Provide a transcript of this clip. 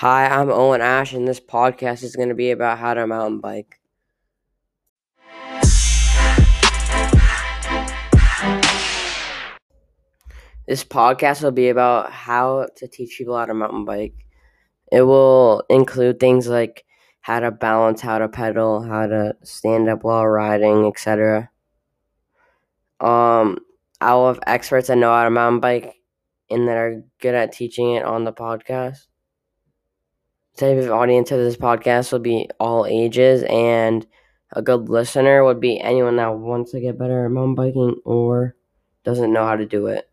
Hi, I'm Owen Ash, and this podcast is going to be about how to mountain bike. This podcast will be about how to teach people how to mountain bike. It will include things like how to balance, how to pedal, how to stand up while riding, etc. Um, I'll have experts that know how to mountain bike and that are good at teaching it on the podcast. Type of audience of this podcast will be all ages, and a good listener would be anyone that wants to get better at mountain biking or doesn't know how to do it.